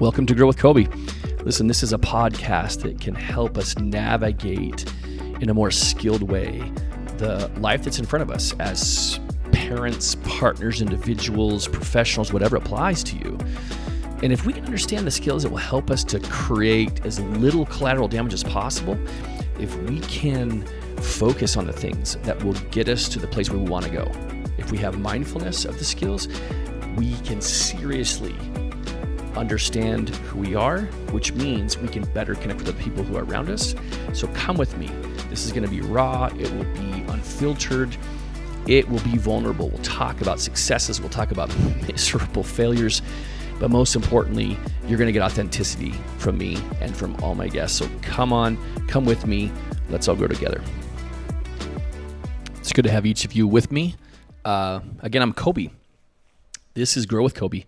Welcome to Grow with Coby. Listen, this is a podcast that can help us navigate in a more skilled way the life that's in front of us as parents, partners, individuals, professionals, whatever applies to you. And if we can understand the skills it will help us to create as little collateral damage as possible, if we can focus on the things that will get us to the place where we want to go, if we have mindfulness of the skills, we can seriously understand who we are, which means we can better connect with the people who are around us. So come with me. This is going to be raw, it will be unfiltered, it will be vulnerable. We'll talk about successes, we'll talk about miserable failures, but most importantly, you're going to get authenticity from me and from all my guests. So come on, come with me. Let's all grow together. It's good to have each of you with me. Uh, again, I'm Coby. This is Grow with Coby.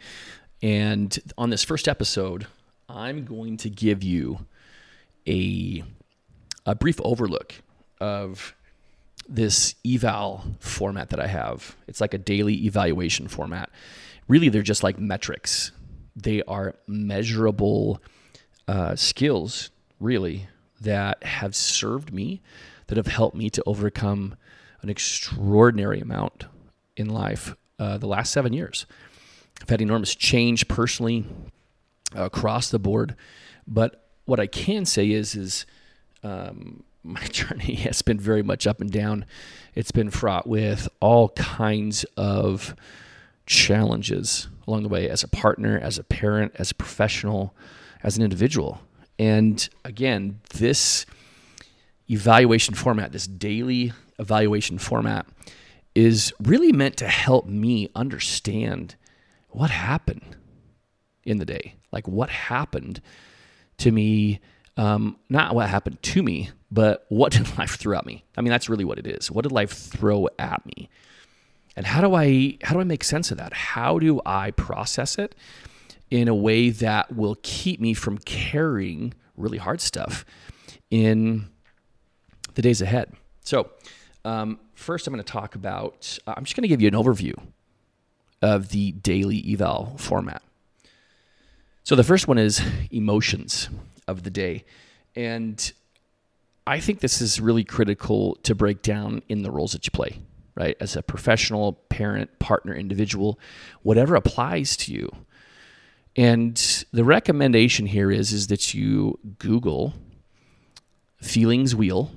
And on this first episode, I'm going to give you a, a brief overlook of this eval format that I have. It's like a daily evaluation format. Really, they're just like metrics, they are measurable uh, skills, really, that have served me, that have helped me to overcome an extraordinary amount in life uh, the last seven years. I've had enormous change personally uh, across the board, but what I can say is is um, my journey has been very much up and down. It's been fraught with all kinds of challenges along the way as a partner, as a parent, as a professional, as an individual. And again, this evaluation format, this daily evaluation format, is really meant to help me understand what happened in the day? Like, what happened to me? Um, not what happened to me, but what did life throw at me? I mean, that's really what it is. What did life throw at me? And how do I how do I make sense of that? How do I process it in a way that will keep me from carrying really hard stuff in the days ahead? So, um, first, I'm going to talk about. Uh, I'm just going to give you an overview of the daily eval format. So the first one is emotions of the day. And I think this is really critical to break down in the roles that you play, right? As a professional, parent, partner, individual, whatever applies to you. And the recommendation here is, is that you Google feelings wheel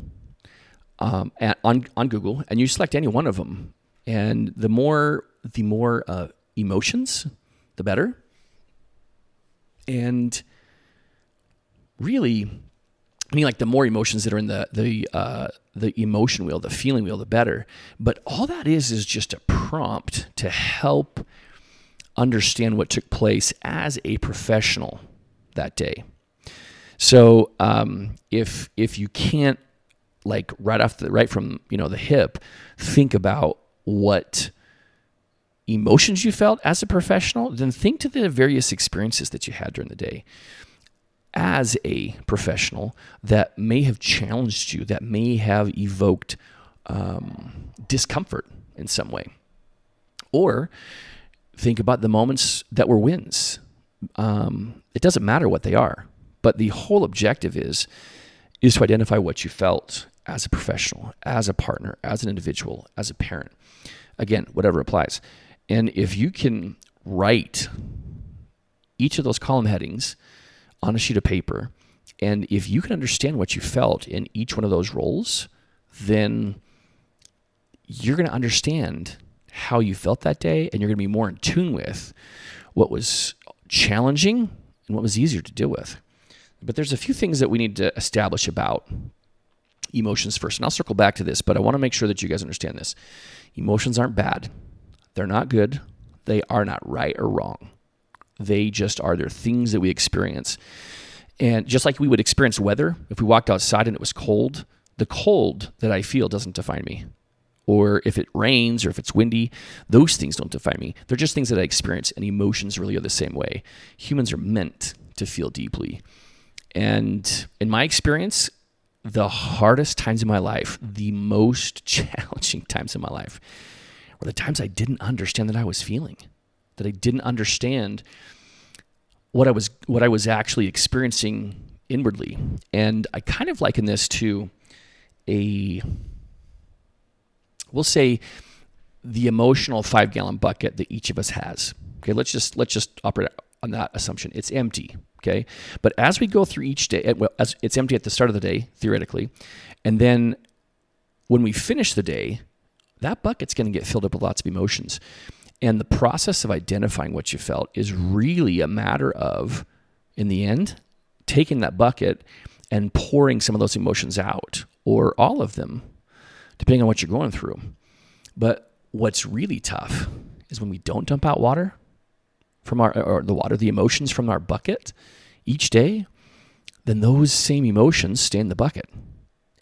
um, at, on, on Google and you select any one of them. And the more the more uh, emotions, the better. And really, I mean, like the more emotions that are in the the uh, the emotion wheel, the feeling wheel, the better. But all that is is just a prompt to help understand what took place as a professional that day. So um, if if you can't like right off the right from you know the hip, think about what emotions you felt as a professional, then think to the various experiences that you had during the day as a professional that may have challenged you, that may have evoked um, discomfort in some way. Or think about the moments that were wins. Um, it doesn't matter what they are, but the whole objective is is to identify what you felt as a professional, as a partner, as an individual, as a parent. Again, whatever applies. And if you can write each of those column headings on a sheet of paper, and if you can understand what you felt in each one of those roles, then you're going to understand how you felt that day and you're going to be more in tune with what was challenging and what was easier to deal with. But there's a few things that we need to establish about emotions first. And I'll circle back to this, but I want to make sure that you guys understand this. Emotions aren't bad. They're not good. They are not right or wrong. They just are. They're things that we experience. And just like we would experience weather, if we walked outside and it was cold, the cold that I feel doesn't define me. Or if it rains or if it's windy, those things don't define me. They're just things that I experience, and emotions really are the same way. Humans are meant to feel deeply. And in my experience, the hardest times in my life, the most challenging times in my life, the times I didn't understand that I was feeling, that I didn't understand what I was what I was actually experiencing inwardly. And I kind of liken this to a we'll say the emotional five gallon bucket that each of us has. Okay, let's just let's just operate on that assumption. It's empty. Okay, but as we go through each day, well, as it's empty at the start of the day theoretically, and then when we finish the day, that bucket's going to get filled up with lots of emotions. And the process of identifying what you felt is really a matter of, in the end, taking that bucket and pouring some of those emotions out, or all of them, depending on what you're going through. But what's really tough is when we don't dump out water from our, or the water, the emotions from our bucket each day, then those same emotions stay in the bucket.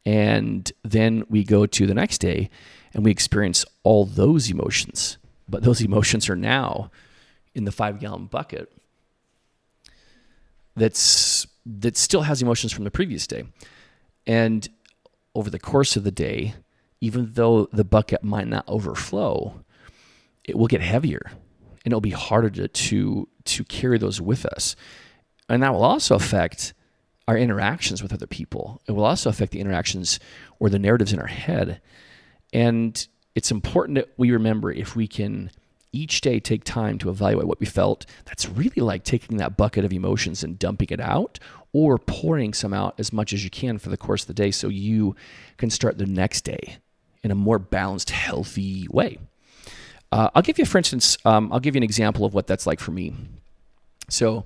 And then we go to the next day and we experience all those emotions. But those emotions are now in the five gallon bucket that's that still has emotions from the previous day. And over the course of the day, even though the bucket might not overflow, it will get heavier and it'll be harder to, to, to carry those with us. And that will also affect our interactions with other people. It will also affect the interactions or the narratives in our head. And it's important that we remember if we can each day take time to evaluate what we felt, that's really like taking that bucket of emotions and dumping it out or pouring some out as much as you can for the course of the day so you can start the next day in a more balanced, healthy way. Uh, I'll give you, for instance, um, I'll give you an example of what that's like for me. So,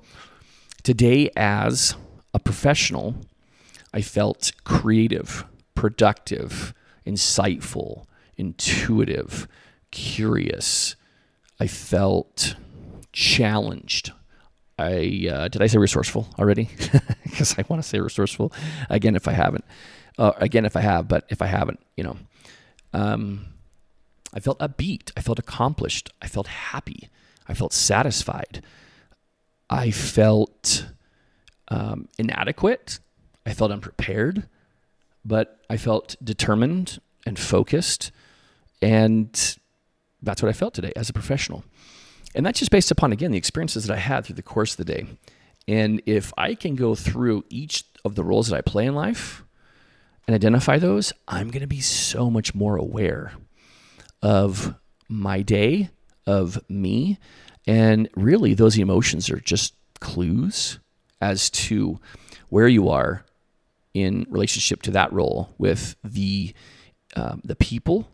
today, as a professional, I felt creative, productive, insightful, intuitive, curious. I felt challenged. I uh, did I say resourceful already? Because I want to say resourceful again if I haven't. Uh, again if I have, but if I haven't, you know, um, I felt upbeat. I felt accomplished. I felt happy. I felt satisfied. I felt um, inadequate. I felt unprepared, but I felt determined and focused. And that's what I felt today as a professional. And that's just based upon, again, the experiences that I had through the course of the day. And if I can go through each of the roles that I play in life and identify those, I'm going to be so much more aware of my day, of me. And really, those emotions are just clues as to where you are in relationship to that role with the um, the people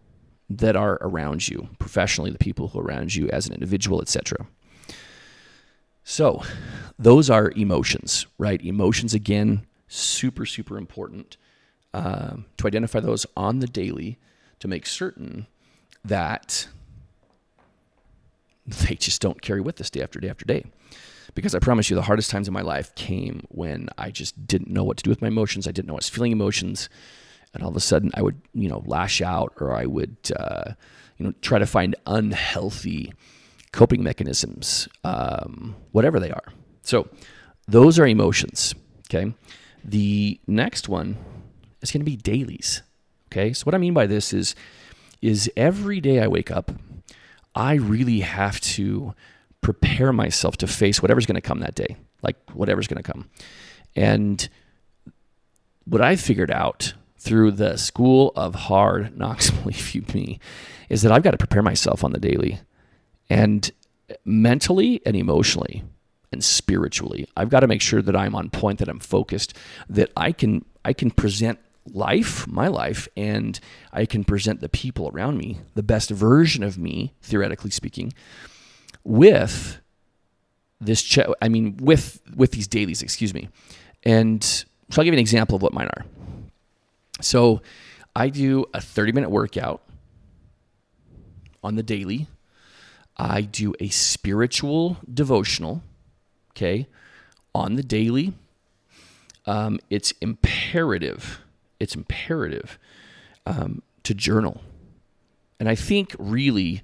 that are around you professionally, the people who are around you as an individual, etc. So, those are emotions, right? Emotions again, super super important uh, to identify those on the daily to make certain that they just don't carry with us day after day after day. Because I promise you, the hardest times in my life came when I just didn't know what to do with my emotions. I didn't know I was feeling emotions, and all of a sudden I would, you know, lash out or I would, uh, you know, try to find unhealthy coping mechanisms, um, whatever they are. So those are emotions. Okay. The next one is going to be dailies. Okay. So what I mean by this is, is every day I wake up, I really have to prepare myself to face whatever's going to come that day, like whatever's going to come. And what I figured out through the school of hard knocks, believe you me, is that I've got to prepare myself on the daily and mentally and emotionally and spiritually. I've got to make sure that I'm on point, that I'm focused, that I can I can present life, my life, and I can present the people around me the best version of me, theoretically speaking, with this. I mean, with with these dailies, excuse me. And so I'll give you an example of what mine are. So I do a 30 minute workout on the daily. I do a spiritual devotional, okay, on the daily. Um, it's imperative it's imperative um, to journal. And I think really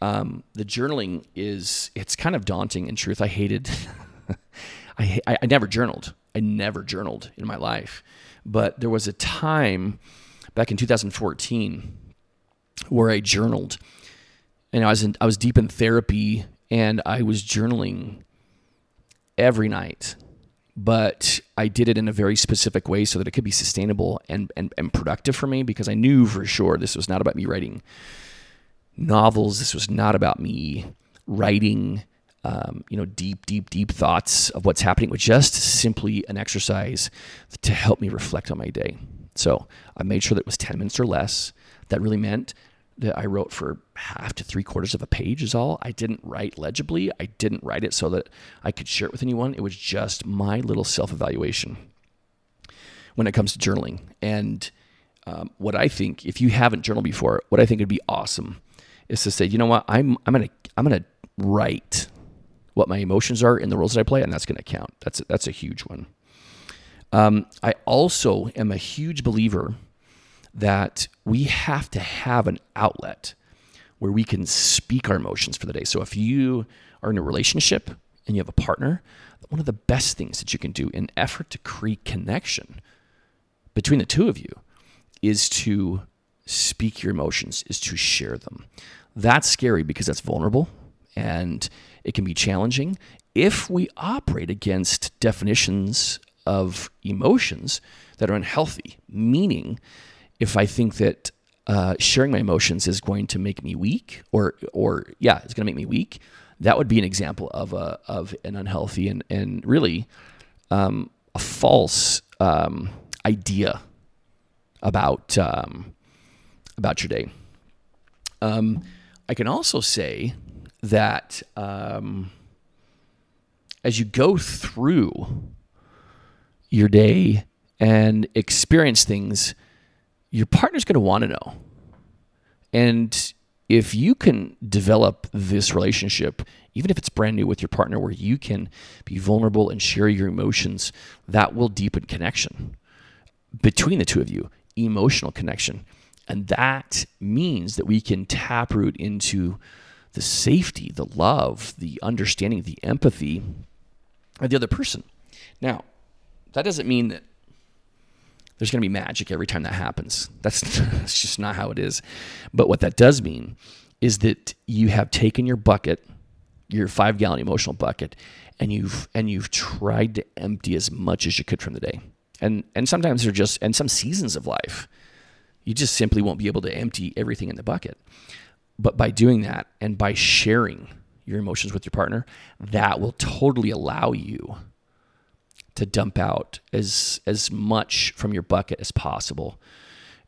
um, the journaling is, it's kind of daunting in truth. I hated, I, I never journaled. I never journaled in my life. But there was a time back in 2014 where I journaled. And I was, in, I was deep in therapy and I was journaling every night, but I did it in a very specific way so that it could be sustainable and, and, and productive for me because I knew for sure this was not about me writing novels. This was not about me writing, um, you know, deep, deep, deep thoughts of what's happening. It was just simply an exercise to help me reflect on my day. So I made sure that it was 10 minutes or less. That really meant that I wrote for half to three quarters of a page is all. I didn't write legibly. I didn't write it so that I could share it with anyone. It was just my little self evaluation when it comes to journaling. And um, what I think, if you haven't journaled before, what I think would be awesome is to say, you know what, I'm I'm gonna I'm gonna write what my emotions are in the roles that I play, and that's gonna count. That's a, that's a huge one. Um, I also am a huge believer that we have to have an outlet where we can speak our emotions for the day. So if you are in a relationship and you have a partner, one of the best things that you can do in effort to create connection between the two of you is to speak your emotions, is to share them. That's scary because that's vulnerable and it can be challenging. If we operate against definitions of emotions that are unhealthy, meaning if I think that uh, sharing my emotions is going to make me weak, or or yeah, it's going to make me weak, that would be an example of a of an unhealthy and and really um, a false um, idea about um, about your day. Um, I can also say that um, as you go through your day and experience things your partner's going to want to know. And if you can develop this relationship, even if it's brand new with your partner, where you can be vulnerable and share your emotions, that will deepen connection between the two of you, emotional connection. And that means that we can taproot into the safety, the love, the understanding, the empathy of the other person. Now, that doesn't mean that there's going to be magic every time that happens. That's, that's just not how it is. But what that does mean is that you have taken your bucket, your five gallon emotional bucket, and you've and you've tried to empty as much as you could from the day. And and sometimes they're just and some seasons of life, you just simply won't be able to empty everything in the bucket. But by doing that and by sharing your emotions with your partner, that will totally allow you to dump out as as much from your bucket as possible.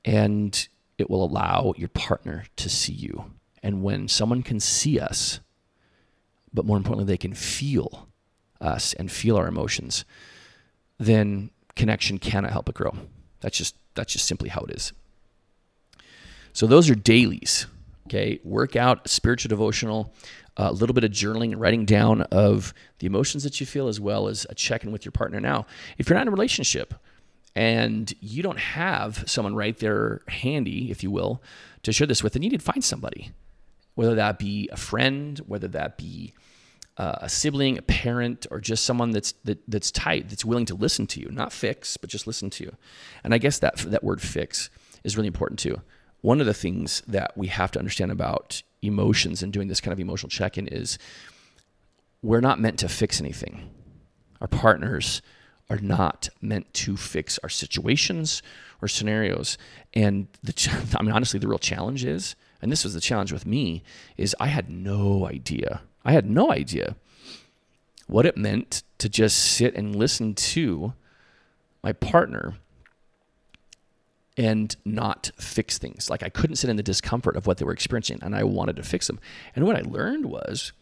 And it will allow your partner to see you. And when someone can see us but more importantly they can feel us and feel our emotions then connection cannot help but grow. That's just that's just simply how it is so those are dailies okay workout spiritual devotional a little bit of journaling and writing down of the emotions that you feel, as well as a check in with your partner. Now, if you're not in a relationship and you don't have someone right there handy, if you will, to share this with, then you need to find somebody, whether that be a friend, whether that be uh, a sibling, a parent, or just someone that's that, that's tight, that's willing to listen to you, not fix, but just listen to you. And I guess that that word fix is really important too. One of the things that we have to understand about emotions and doing this kind of emotional check in is we're not meant to fix anything. Our partners are not meant to fix our situations or scenarios. And the, I mean, honestly, the real challenge is, and this was the challenge with me, is I had no idea. I had no idea what it meant to just sit and listen to my partner and not fix things. Like I couldn't sit in the discomfort of what they were experiencing and I wanted to fix them. And what I learned was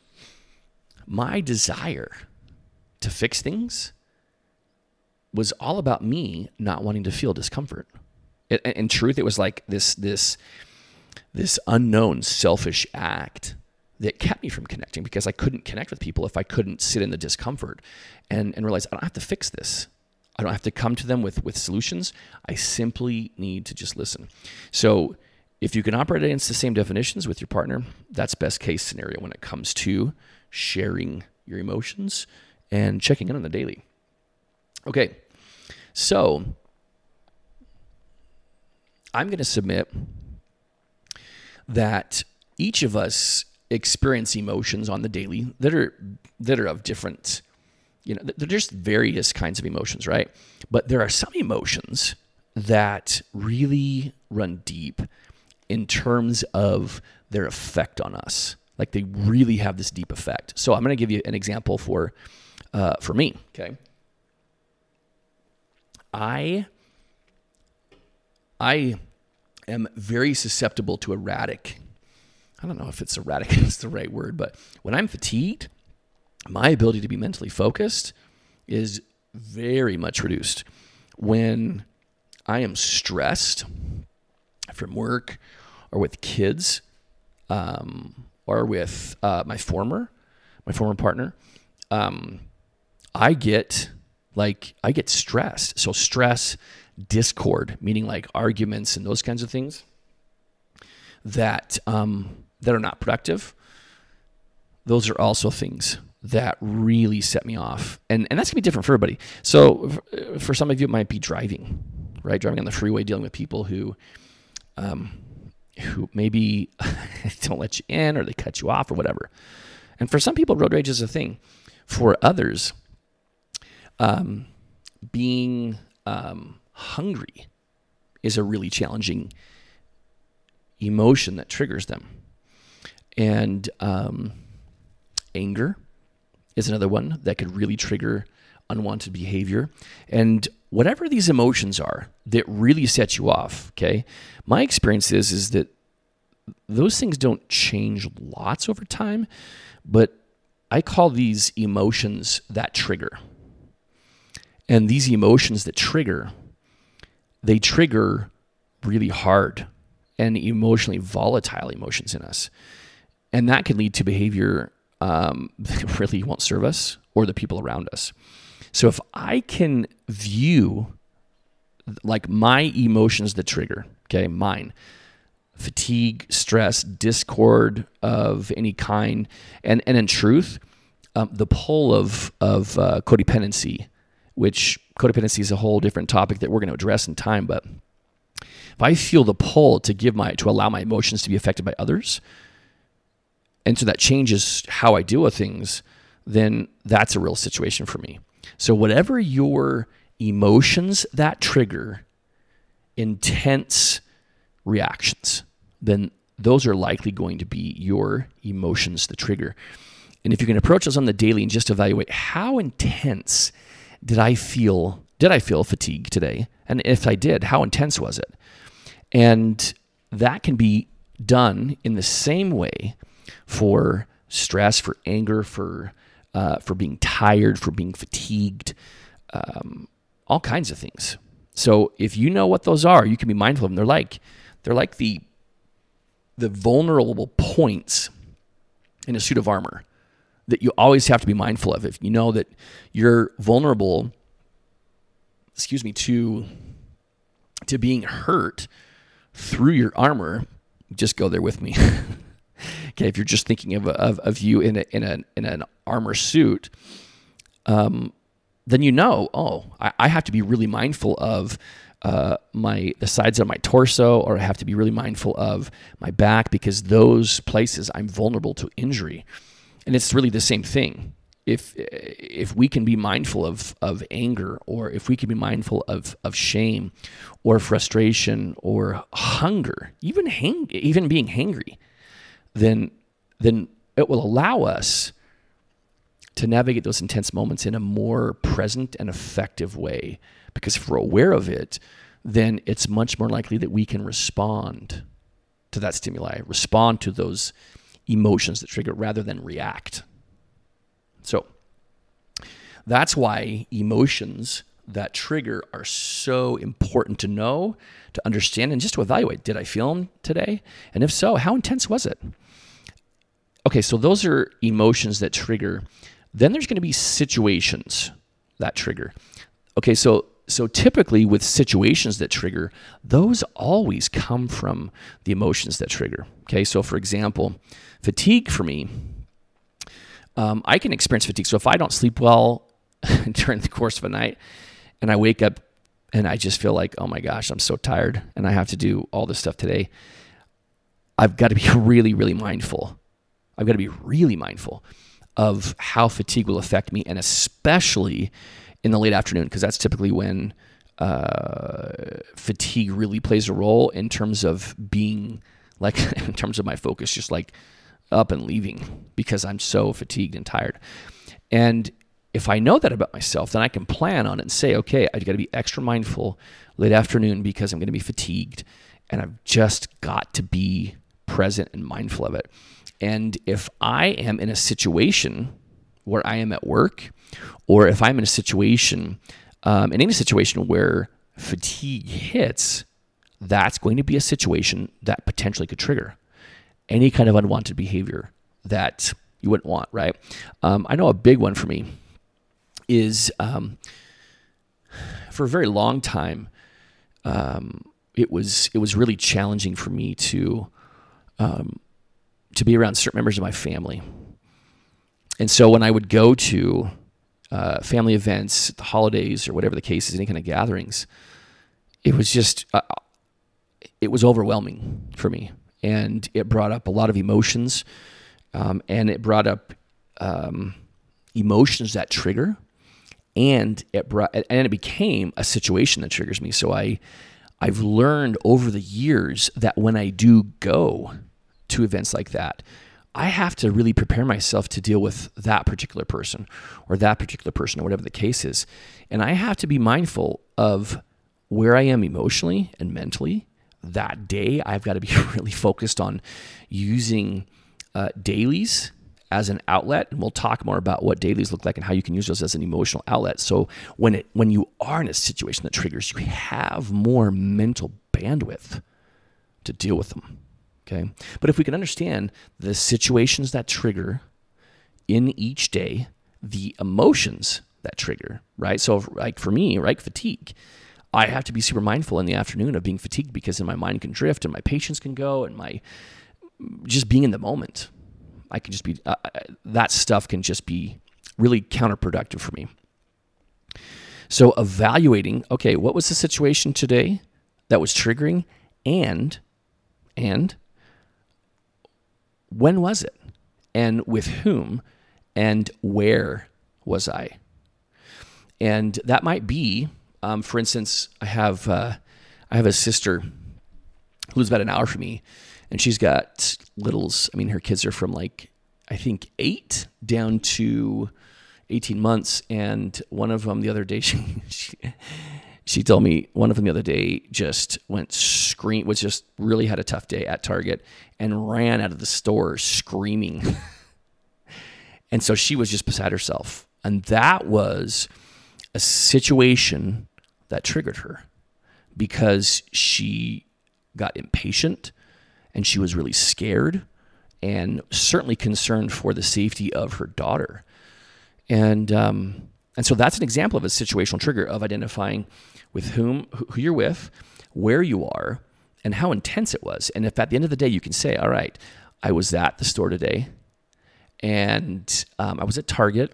my desire to fix things was all about me not wanting to feel discomfort. In truth, it was like this this this unknown selfish act that kept me from connecting because I couldn't connect with people if I couldn't sit in the discomfort and, and realize I don't have to fix this. I don't have to come to them with, with solutions. I simply need to just listen. So if you can operate against the same definitions with your partner, that's best case scenario when it comes to sharing your emotions and checking in on the daily. Okay, so I'm going to submit that each of us experience emotions on the daily that are that are of different you know, there's just various kinds of emotions, right? But there are some emotions that really run deep in terms of their effect on us. Like they really have this deep effect. So I'm going to give you an example for uh, for me. Okay, I I am very susceptible to erratic. I don't know if it's erratic is the right word, but when I'm fatigued, my ability to be mentally focused is very much reduced. When I am stressed from work or with kids um, or with uh, my former, my former partner, um, I get like I get stressed. So stress, discord, meaning like arguments and those kinds of things that um, that are not productive. Those are also things that really set me off, and and that's gonna be different for everybody. So for some of you, it might be driving, right? Driving on the freeway, dealing with people who, um, who maybe don't let you in or they cut you off or whatever. And for some people, road rage is a thing. For others, um, being um, hungry is a really challenging emotion that triggers them. And um, anger is another one that could really trigger unwanted behavior. And whatever these emotions are that really set you off, okay, my experience is, is that those things don't change lots over time, but I call these emotions that trigger. And these emotions that trigger, they trigger really hard and emotionally volatile emotions in us. And that can lead to behavior um, really won't serve us or the people around us. So if I can view like my emotions that trigger, okay, mine, fatigue, stress, discord of any kind, and and in truth, um, the pull of of uh, codependency which codependency is a whole different topic that we're going to address in time. But if I feel the pull to give my to allow my emotions to be affected by others, and so that changes how I deal with things, then that's a real situation for me. So whatever your emotions that trigger intense reactions, then those are likely going to be your emotions the trigger. And if you can approach those on the daily and just evaluate how intense did I feel did I feel fatigue today? And if I did, how intense was it? And that can be done in the same way for stress, for anger, for uh, for being tired, for being fatigued, um, all kinds of things. So if you know what those are, you can be mindful of them. They're like they're like the the vulnerable points in a suit of armor that you always have to be mindful of. If you know that you're vulnerable, excuse me, to to being hurt through your armor, just go there with me. okay, if you're just thinking of, of, of you in a, in a in an armor suit, um, then you know, oh, I, I have to be really mindful of uh, my the sides of my torso, or I have to be really mindful of my back because those places I'm vulnerable to injury. And it's really the same thing. If if we can be mindful of of anger or if we can be mindful of of shame or frustration or hunger even hang, even being hangry then then it will allow us to navigate those intense moments in a more present and effective way because if we're aware of it then it's much more likely that we can respond to that stimuli respond to those emotions that trigger rather than react. So that's why emotions that trigger are so important to know, to understand, and just to evaluate. Did I feel them today? And if so, how intense was it? Okay, so those are emotions that trigger. Then there's going to be situations that trigger. Okay, so so typically with situations that trigger, those always come from the emotions that trigger. Okay, so for example, fatigue for me, um, I can experience fatigue. So if I don't sleep well during the course of a night and I wake up and I just feel like, oh my gosh, I'm so tired and I have to do all this stuff today, I've got to be really, really mindful. I've got to be really mindful of how fatigue will affect me, and especially in the late afternoon, because that's typically when uh, fatigue really plays a role in terms of being like, in terms of my focus, just like up and leaving because I'm so fatigued and tired. And if I know that about myself, then I can plan on it and say, okay, I've got to be extra mindful late afternoon because I'm going to be fatigued and I've just got to be present and mindful of it. And if I am in a situation where I am at work, or if I'm in a situation, um, in any situation where fatigue hits, that's going to be a situation that potentially could trigger any kind of unwanted behavior that you wouldn't want, right? Um, I know a big one for me is um, for a very long time, um, it was it was really challenging for me to um, to be around certain members of my family. And so when I would go to uh, family events, the holidays, or whatever the case is, any kind of gatherings, it was just uh, it was overwhelming for me, and it brought up a lot of emotions, um, and it brought up um, emotions that trigger, and it brought and it became a situation that triggers me. So I I've learned over the years that when I do go to events like that, I have to really prepare myself to deal with that particular person or that particular person or whatever the case is. And I have to be mindful of where I am emotionally and mentally that day. I've got to be really focused on using uh, dailies as an outlet and we'll talk more about what dailies look like and how you can use those as an emotional outlet so when it when you are in a situation that triggers you have more mental bandwidth to deal with them Okay. But if we can understand the situations that trigger in each day, the emotions that trigger, right? So, like for me, right, fatigue. I have to be super mindful in the afternoon of being fatigued because then my mind can drift and my patience can go and my just being in the moment. I can just be uh, uh that stuff can just be really counterproductive for me. So evaluating, okay, what was the situation today that was triggering and and when was it? And with whom? And where was I? And that might be, um, for instance, I have uh, I have a sister who's about an hour from me, and she's got littles. I mean, her kids are from like I think eight down to eighteen months, and one of them the other day she, she she told me one of them the other day just went scream was just really had a tough day at Target and ran out of the store screaming. and so she was just beside herself. And that was a situation that triggered her because she got impatient and she was really scared and certainly concerned for the safety of her daughter. And um, and so that's an example of a situational trigger of identifying with whom who you're with, where you are, and how intense it was. And if at the end of the day you can say, "All right, I was at the store today, and um, I was at Target."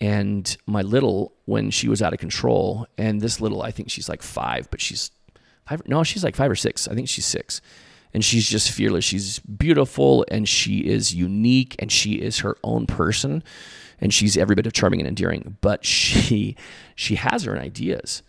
And my little, when she was out of control, and this little, I think she's like five, but she's five. No, she's like five or six. I think she's six and she's just fearless. She's beautiful and she is unique and she is her own person and she's every bit of charming and endearing. But she she has her own ideas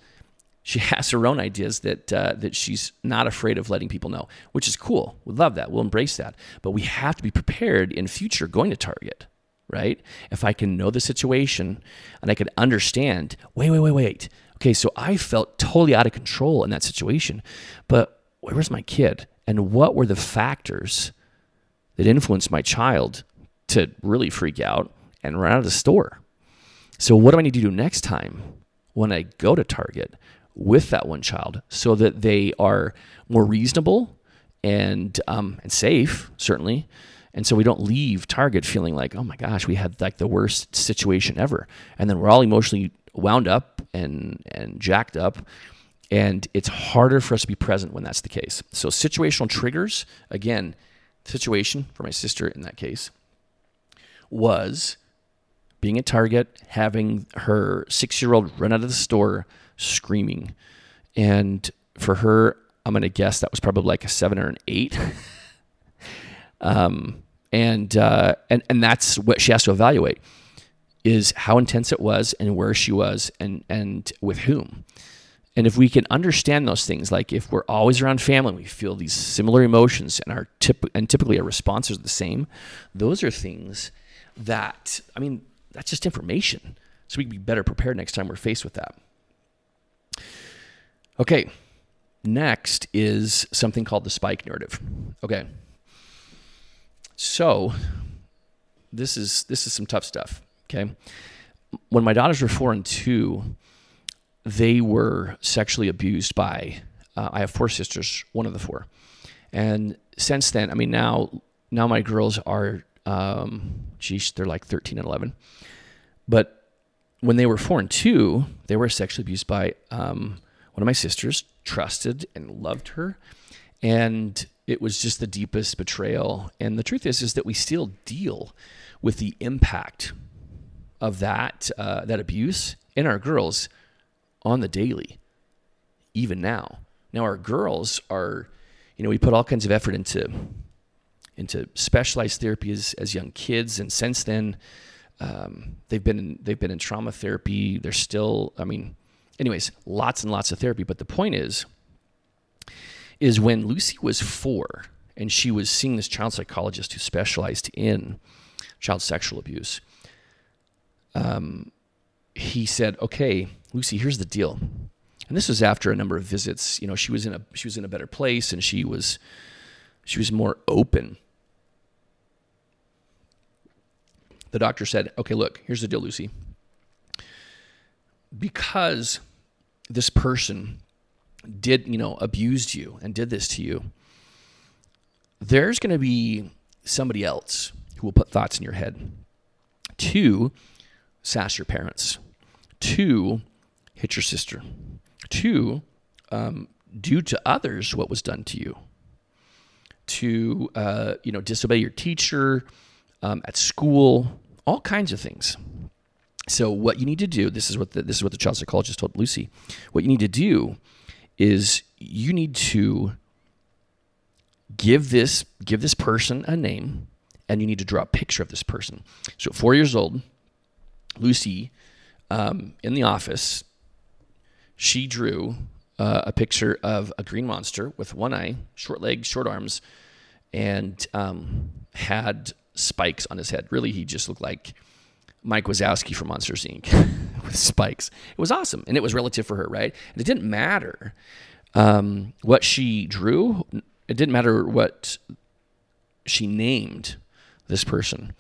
she has her own ideas that uh, that she's not afraid of letting people know, which is cool. We love that. We'll embrace that. But we have to be prepared in future going to Target, right? If I can know the situation and I can understand, wait, wait, wait, wait. Okay, so I felt totally out of control in that situation, but where was my kid? And what were the factors that influenced my child to really freak out and run out of the store? So, what do I need to do next time when I go to Target? with that one child so that they are more reasonable and um, and safe certainly and so we don't leave target feeling like oh my gosh we had like the worst situation ever and then we're all emotionally wound up and and jacked up and it's harder for us to be present when that's the case so situational triggers again situation for my sister in that case was being at target having her six year old run out of the store screaming. And for her, I'm going to guess that was probably like a seven or an eight. um, and uh, and and that's what she has to evaluate is how intense it was and where she was and and with whom. And if we can understand those things, like if we're always around family, we feel these similar emotions, and our tip and typically our responses are the same. Those are things that I mean, that's just information, so we can be better prepared next time we're faced with that. Okay, next is something called the spike narrative. Okay, so this is this is some tough stuff. Okay, when my daughters were four and two they were sexually abused by. Uh, I have four sisters, one of the four, and since then, I mean, now now my girls are, um, geez, they're like thirteen and eleven, but when they were four and two, they were sexually abused by um, one of my sisters. Trusted and loved her, and it was just the deepest betrayal. And the truth is, is that we still deal with the impact of that uh, that abuse in our girls on the daily, even now. Now our girls are, you know, we put all kinds of effort into into specialized therapy as, as young kids, and since then, um, they've been in, they've been in trauma therapy. They're still, I mean, anyways, lots and lots of therapy. But the point is, is when Lucy was four and she was seeing this child psychologist who specialized in child sexual abuse. Um, he said, "Okay, Lucy, here's the deal." And this was after a number of visits. You know, she was in a she was in a better place, and she was she was more open. The doctor said, "Okay, look, here's the deal, Lucy. Because this person did, you know, abused you and did this to you, there's going to be somebody else who will put thoughts in your head. Two, sass your parents. Two, hit your sister. Two, um, do to others what was done to you. To uh, you know, disobey your teacher um, at school, all kinds of things. So what you need to do, this is what the, this is what the child psychologist told Lucy. What you need to do is you need to give this give this person a name, and you need to draw a picture of this person. So four years old, Lucy um, in the office, she drew uh, a picture of a green monster with one eye, short legs, short arms, and um, had spikes on his head. Really, he just looked like Mike Wazowski from Monsters Inc. with spikes. It was awesome, and it was relative for her, right? And it didn't matter um, what she drew. It didn't matter what she named this person.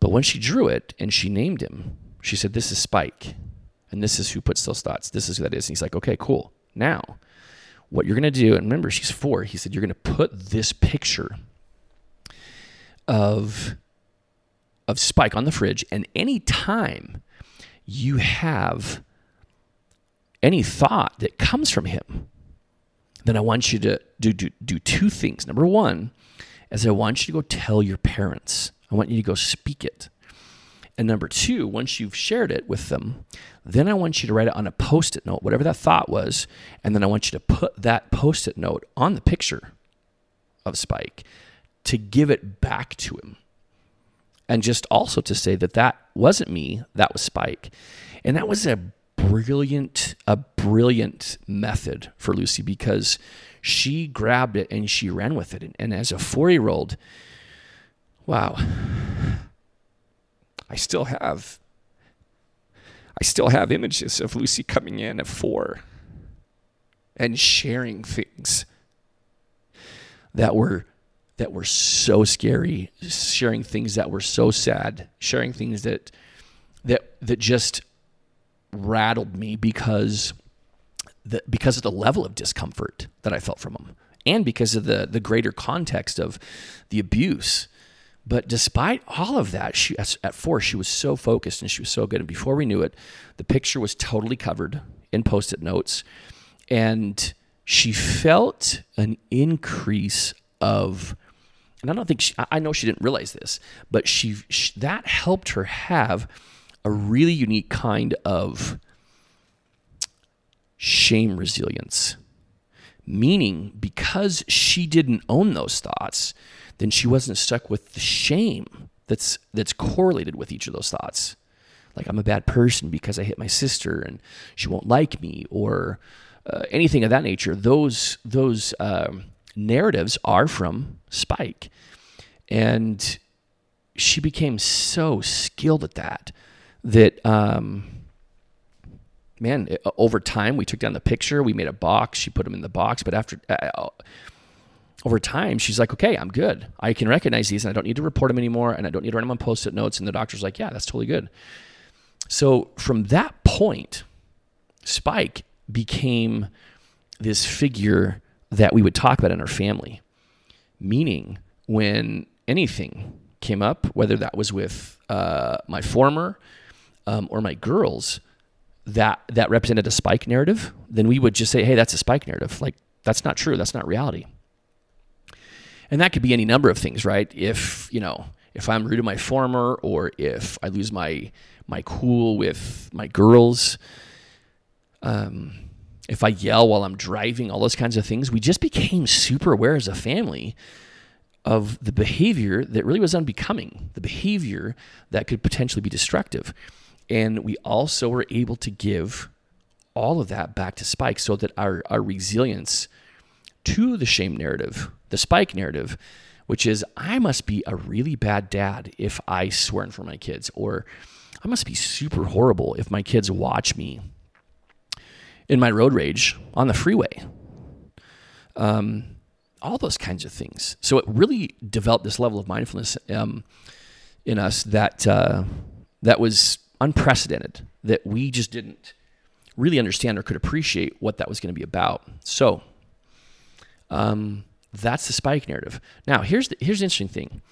But when she drew it and she named him, she said, This is Spike. And this is who puts those thoughts. This is who that is. And he's like, Okay, cool. Now, what you're going to do, and remember, she's four. He said, You're going to put this picture of, of Spike on the fridge. And anytime you have any thought that comes from him, then I want you to do, do, do two things. Number one is I want you to go tell your parents. I want you to go speak it. And number two, once you've shared it with them, then I want you to write it on a post it note, whatever that thought was. And then I want you to put that post it note on the picture of Spike to give it back to him. And just also to say that that wasn't me, that was Spike. And that was a brilliant, a brilliant method for Lucy because she grabbed it and she ran with it. And as a four year old, wow I still have I still have images of Lucy coming in at four and sharing things that were that were so scary, sharing things that were so sad, sharing things that that that just rattled me because the, because of the level of discomfort that I felt from them, and because of the the greater context of the abuse but despite all of that, she at four she was so focused and she was so good. And before we knew it, the picture was totally covered in post-it notes, and she felt an increase of. And I don't think she, I know she didn't realize this, but she, she that helped her have a really unique kind of shame resilience. Meaning, because she didn't own those thoughts, then she wasn't stuck with the shame that's that's correlated with each of those thoughts. Like I'm a bad person because I hit my sister and she won't like me, or uh, anything of that nature. Those those um, narratives are from Spike, and she became so skilled at that that um, man over time we took down the picture we made a box she put them in the box but after uh, over time, she's like, okay, I'm good. I can recognize these and I don't need to report them anymore and I don't need to write them on post it notes. And the doctor's like, yeah, that's totally good. So from that point, Spike became this figure that we would talk about in our family. Meaning, when anything came up, whether that was with uh, my former um, or my girls, that that represented a spike narrative, then we would just say, "Hey, that's a spike narrative." Like that's not true. That's not reality. And that could be any number of things, right? If, you know, if I'm rude to my former or if I lose my my cool with my girls, um, if I yell while I'm driving, all those kinds of things, we just became super aware as a family of the behavior that really was unbecoming, the behavior that could potentially be destructive. And we also were able to give all of that back to Spike so that our, our resilience to the shame narrative, the spike narrative, which is I must be a really bad dad if I swear in front of my kids, or I must be super horrible if my kids watch me in my road rage on the freeway. Um, all those kinds of things. So it really developed this level of mindfulness um, in us that uh, that was unprecedented. That we just didn't really understand or could appreciate what that was going to be about. So um, that's the Spike narrative. Now, here's the, here's the interesting thing.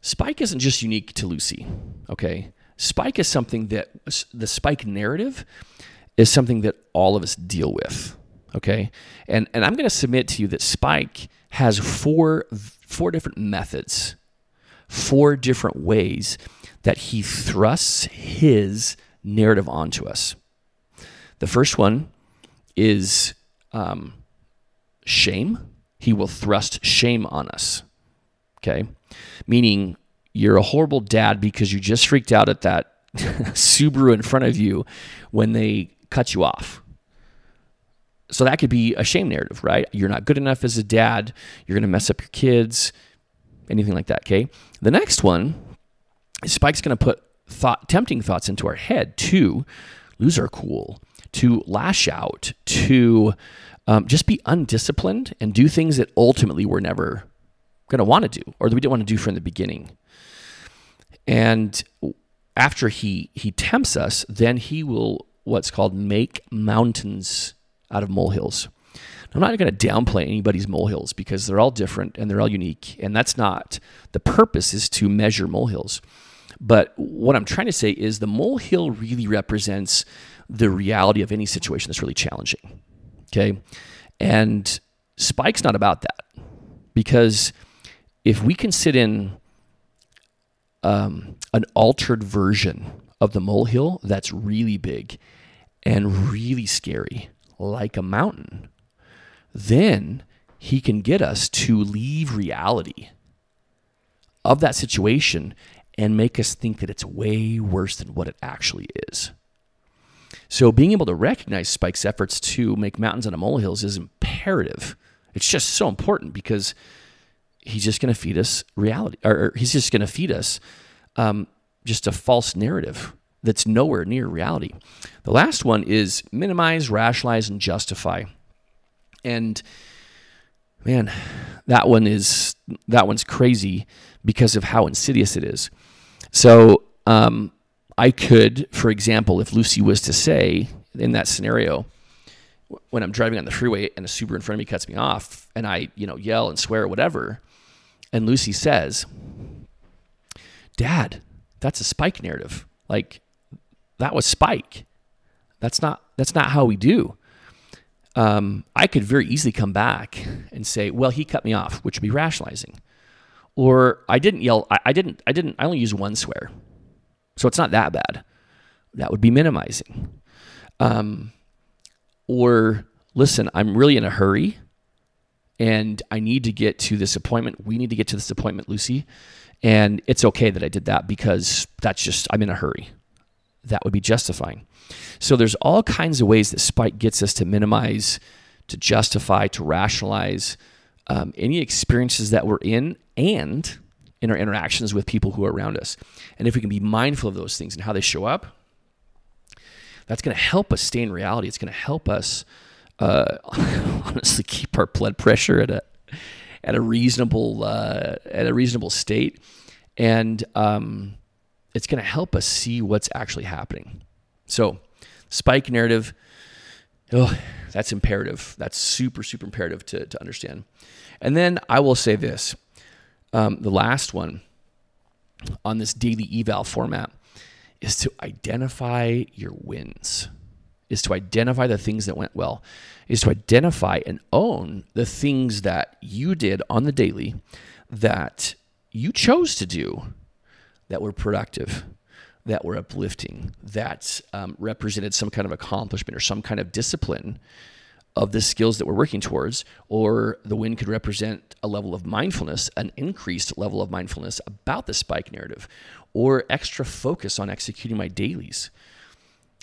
Spike isn't just unique to Lucy. Okay, Spike is something that the Spike narrative is something that all of us deal with. Okay, and and I'm going to submit to you that Spike has four four different methods, four different ways that he thrusts his narrative onto us. The first one is um, shame. He will thrust shame on us. Okay. Meaning you're a horrible dad because you just freaked out at that Subaru in front of you when they cut you off. So that could be a shame narrative, right? You're not good enough as a dad. You're going to mess up your kids, anything like that. Okay. The next one, Spike's going to put thought, tempting thoughts into our head to lose our cool, to lash out, to um, just be undisciplined and do things that ultimately we're never going to want to do or that we didn't want to do from the beginning. And after he he tempts us, then he will what's called make mountains out of molehills. I'm not going to downplay anybody's molehills because they're all different and they're all unique, and that's not the purpose. Is to measure molehills, but what I'm trying to say is the molehill really represents the reality of any situation that's really challenging. Okay. And Spike's not about that because if we can sit in um, an altered version of the molehill that's really big and really scary, like a mountain, then he can get us to leave reality of that situation and make us think that it's way worse than what it actually is. So being able to recognize Spike's efforts to make mountains out of molehills is imperative. It's just so important because he's just going to feed us reality, or he's just going to feed us um, just a false narrative that's nowhere near reality. The last one is minimize, rationalize, and justify. And man, that one is that one's crazy because of how insidious it is. So um, I could, for example, if Lucy was to say in that scenario, when I'm driving on the freeway and a Subaru in front of me cuts me off and I, you know, yell and swear or whatever, and Lucy says, Dad, that's a spike narrative. Like that was spike. That's not that's not how we do. Um, I could very easily come back and say, well, he cut me off, which would be rationalizing. Or I didn't yell, I, I didn't, I didn't, I only use one swear. So it's not that bad. That would be minimizing. Um, or listen, I'm really in a hurry and I need to get to this appointment. We need to get to this appointment, Lucy. And it's okay that I did that because that's just, I'm in a hurry. That would be justifying. So there's all kinds of ways that spike gets us to minimize, to justify, to rationalize um, any experiences that we're in and in our interactions with people who are around us. And if we can be mindful of those things and how they show up, that's going to help us stay in reality. It's going to help us uh, honestly keep our blood pressure at a at a reasonable uh, at a reasonable state, and um, it's going to help us see what's actually happening. So, spike narrative. Oh, that's imperative. That's super super imperative to to understand. And then I will say this: um, the last one on this daily eval format is to identify your wins, is to identify the things that went well, is to identify and own the things that you did on the daily that you chose to do that were productive, that were uplifting, that um, represented some kind of accomplishment or some kind of discipline of the skills that we're working towards, or the win could represent a level of mindfulness, an increased level of mindfulness about the spike narrative, or extra focus on executing my dailies.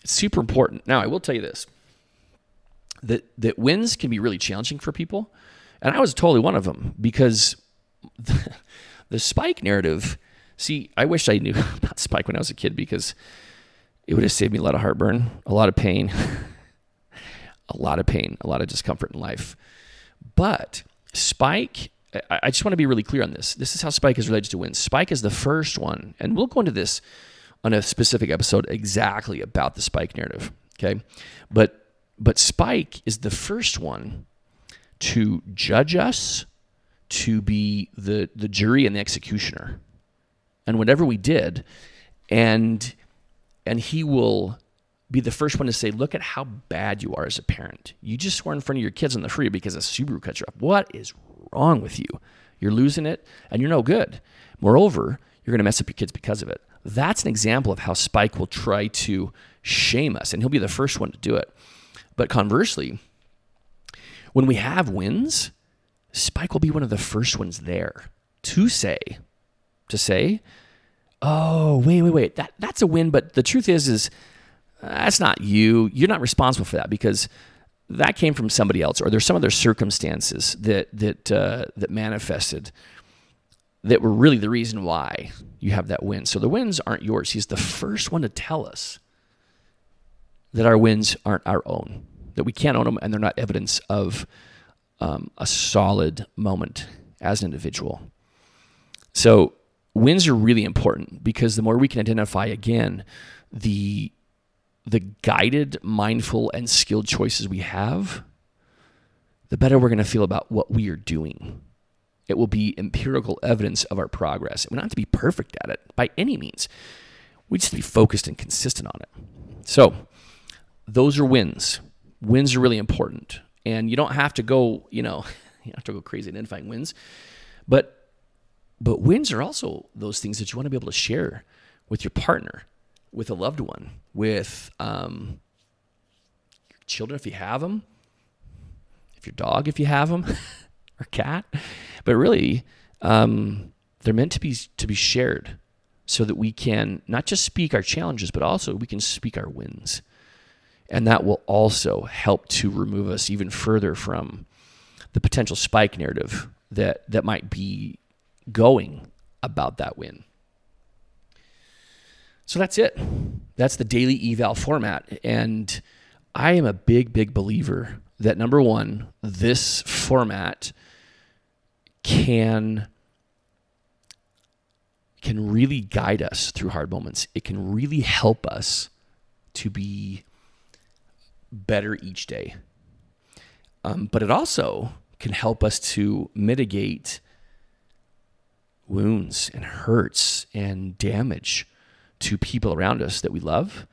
It's super important. Now, I will tell you this that, that wins can be really challenging for people. And I was totally one of them because the, the spike narrative, see, I wish I knew about spike when I was a kid because it would have saved me a lot of heartburn, a lot of pain, a lot of pain, a lot of discomfort in life. But spike I just want to be really clear on this. This is how Spike is related to wins. Spike is the first one, and we'll go into this on a specific episode exactly about the Spike narrative. Okay, but but Spike is the first one to judge us, to be the the jury and the executioner, and whatever we did, and and he will be the first one to say, look at how bad you are as a parent. You just swore in front of your kids on the free because a Subaru cut you off. What is wrong with you? You're losing it and you're no good. Moreover, you're going to mess up your kids because of it. That's an example of how Spike will try to shame us, and he'll be the first one to do it. But conversely, when we have wins, Spike will be one of the first ones there to say, to say, oh, wait, wait, wait, that, that's a win. But the truth is, is that's not you. You're not responsible for that because that came from somebody else, or there's some other circumstances that that uh, that manifested that were really the reason why you have that win. So the wins aren't yours. He's the first one to tell us that our wins aren't our own, that we can't own them, and they're not evidence of um, a solid moment as an individual. So wins are really important because the more we can identify again the the guided, mindful, and skilled choices we have, the better we're going to feel about what we are doing. It will be empirical evidence of our progress. We don't have to be perfect at it by any means. We just be focused and consistent on it. So, those are wins. Wins are really important. And you don't have to go, you know, you don't have to go crazy identifying wins. But but wins are also those things that you want to be able to share with your partner with a loved one, with um, children if you have them, if your dog if you have them, or cat. But really, um, they're meant to be to be shared, so that we can not just speak our challenges, but also we can speak our wins, and that will also help to remove us even further from the potential spike narrative that that might be going about that win. So that's it. That's the daily eval format. And I am a big, big believer that number one, this format can can really guide us through hard moments. It can really help us to be better each day. Um, but it also can help us to mitigate wounds and hurts and damage to people around us that we love.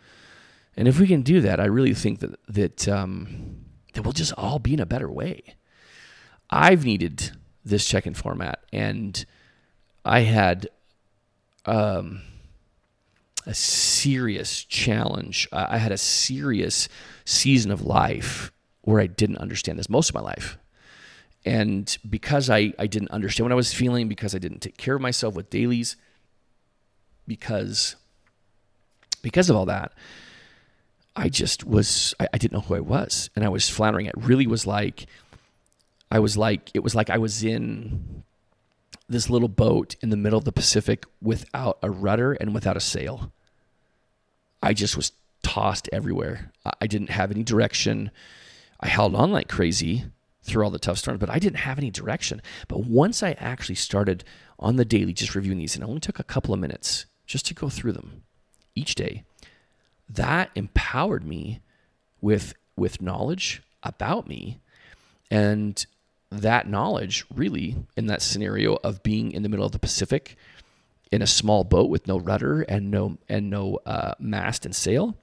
And if we can do that, I really think that that um, that we'll just all be in a better way. I've needed this check-in format, and I had um, a serious challenge. I had a serious season of life where I didn't understand this most of my life, and because I, I didn't understand what I was feeling, because I didn't take care of myself with dailies, because because of all that, I just was I, I didn't know who I was. And I was floundering. It really was like I was like it was like I was in this little boat in the middle of the Pacific without a rudder and without a sail. I just was tossed everywhere. I didn't have any direction. I held on like crazy through all the tough storms, but I didn't have any direction. But once I actually started on the daily just reviewing these, and it only took a couple of minutes just to go through them each day, that empowered me with with knowledge about me. And that knowledge really in that scenario of being in the middle of the Pacific in a small boat with no rudder and no and no uh, mast and sail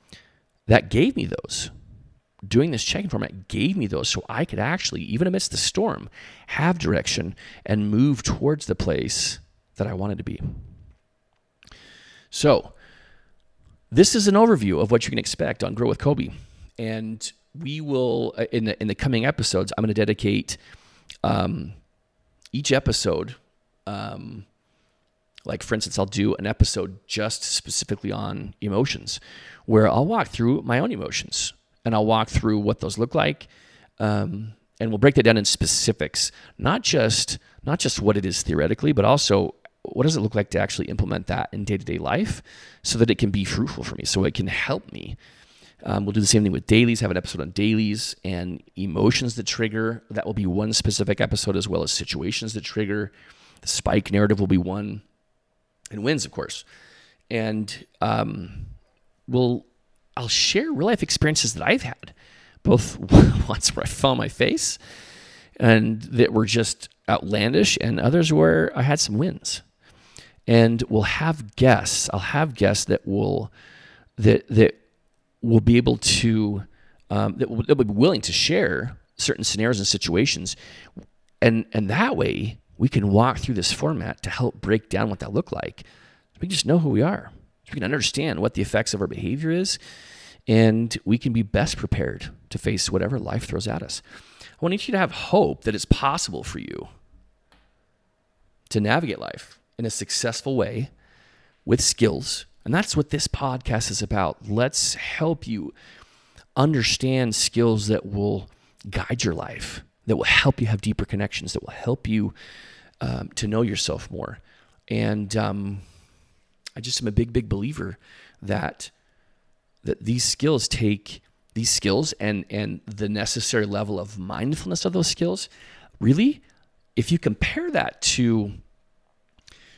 that gave me those. Doing this checking format gave me those so I could actually, even amidst the storm, have direction and move towards the place that I wanted to be. So, this is an overview of what you can expect on Grow with Coby. And we will, uh, in the, in the coming episodes, I'm going to dedicate um, each episode. Um, like, for instance, I'll do an episode just specifically on emotions where I'll walk through my own emotions and I'll walk through what those look like. Um, and we'll break that down in specifics, not just not just what it is theoretically, but also what does it look like to actually implement that in day to day life, so that it can be fruitful for me, so it can help me. Um, we'll do the same thing with dailies. Have an episode on dailies and emotions that trigger. That will be one specific episode, as well as situations that trigger. The spike narrative will be one, and wins, of course. And um, we'll I'll share real life experiences that I've had, both ones where I fell on my face and that were just outlandish, and others where I had some wins. And we'll have guests. I'll have guests that will that that will be able to um, that, will, be willing to share certain scenarios and situations, and and that way we can walk through this format to help break down what that looked like. We just know who we are we can understand what the effects of our behavior is, and we can be best prepared to face whatever life throws at us. I want each you to have hope that it's possible for you to navigate life in a successful way with skills. And that's what this podcast is about. Let's help you understand skills that will guide your life, that will help you have deeper connections, that will help you um, to know yourself more. And um, I just am a big, big believer that that these skills take these skills and and the necessary level of mindfulness of those skills. Really, if you compare that to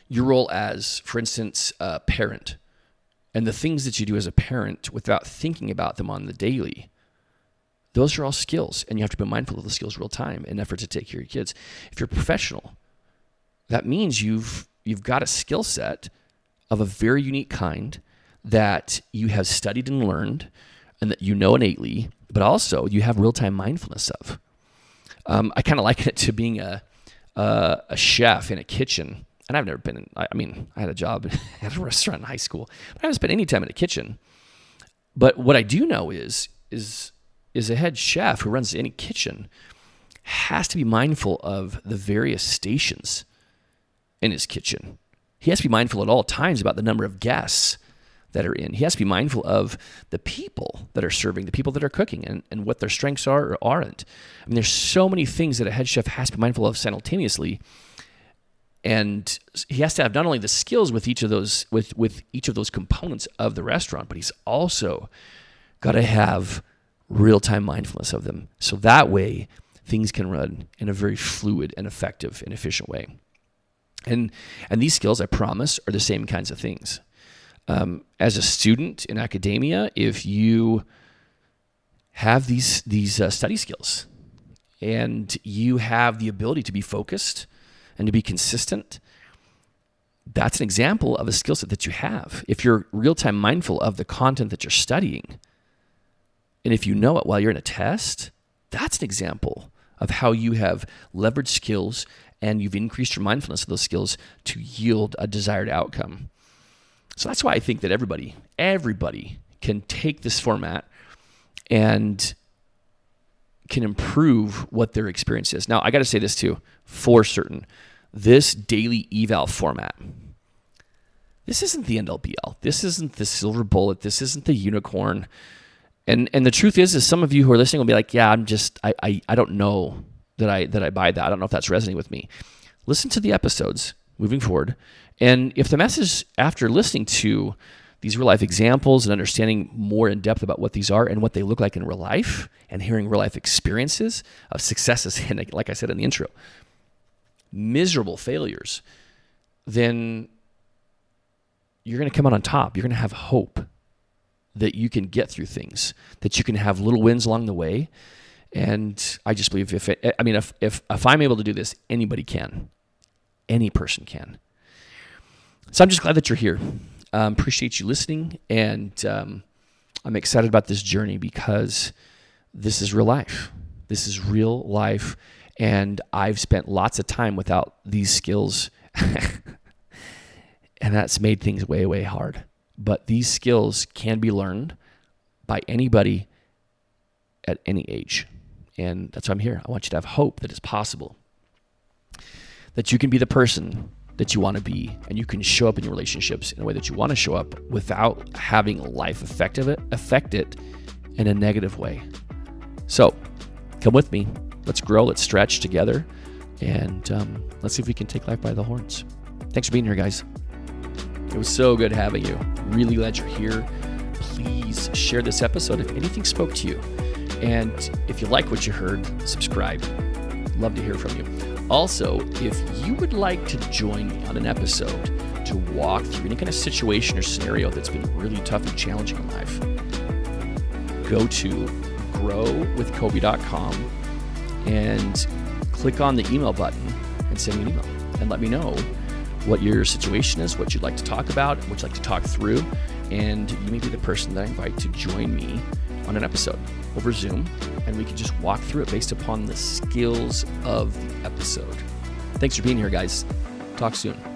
your role as, for instance, a parent, and the things that you do as a parent without thinking about them on the daily, those are all skills, and you have to be mindful of the skills real time in effort to take care of your kids. If you're professional, that means you've you've got a skill set of a very unique kind that you have studied and learned and that you know innately, but also you have real time mindfulness of. Um, I kind of liken it to being a, a, a, chef in a kitchen. And I've never been in, I mean, I had a job at a restaurant in high school, but I haven't spent any time in a kitchen. But what I do know is, is, is a head chef who runs any kitchen has to be mindful of the various stations in his kitchen he has to be mindful at all times about the number of guests that are in. He has to be mindful of the people that are serving, the people that are cooking, and, and what their strengths are or aren't. I mean, there's so many things that a head chef has to be mindful of simultaneously. And he has to have not only the skills with each of those with, with each of those components of the restaurant, but he's also got to have real-time mindfulness of them. So that way things can run in a very fluid and effective and efficient way. And and these skills, I promise, are the same kinds of things. Um, as a student in academia, if you have these these uh, study skills and you have the ability to be focused and to be consistent, that's an example of a skill set that you have. If you're real time mindful of the content that you're studying, and if you know it while you're in a test, that's an example of how you have leveraged skills and you've increased your mindfulness of those skills to yield a desired outcome. So that's why I think that everybody, everybody can take this format and can improve what their experience is. Now, I got to say this too, for certain. This daily eval format, this isn't the NLBL. This isn't the silver bullet. This isn't the unicorn. And and the truth is, is some of you who are listening will be like, yeah, I'm just, I, I, I don't know that I that I buy that. I don't know if that's resonating with me. Listen to the episodes moving forward, and if the message after listening to these real life examples and understanding more in depth about what these are and what they look like in real life and hearing real life experiences of successes and like I said in the intro, miserable failures, then you're going to come out on top. You're going to have hope that you can get through things, that you can have little wins along the way. And I just believe if it, I mean, if, if, if I'm able to do this, anybody can. Any person can. So I'm just glad that you're here. Um, appreciate you listening, and um, I'm excited about this journey because this is real life. This is real life, and I've spent lots of time without these skills, and that's made things way, way hard. But these skills can be learned by anybody at any age, and that's why I'm here. I want you to have hope that it's possible, that you can be the person that you want to be and you can show up in your relationships in a way that you want to show up without having life affect it affect it in a negative way. So come with me let's grow let's stretch together and um, let's see if we can take life by the horns. Thanks for being here guys. It was so good having you. Really glad you're here. Please share this episode if anything spoke to you. And if you like what you heard subscribe. Love to hear from you. Also, if you would like to join me on an episode to walk through any kind of situation or scenario that's been really tough and challenging in life, go to growwithcoby.com and click on the email button and send me an email and let me know what your situation is, what you'd like to talk about, what you'd like to talk through, and you may be the person that I invite to join me on an episode over Zoom, and we can just walk through it based upon the skills of the episode. Thanks for being here, guys. Talk soon.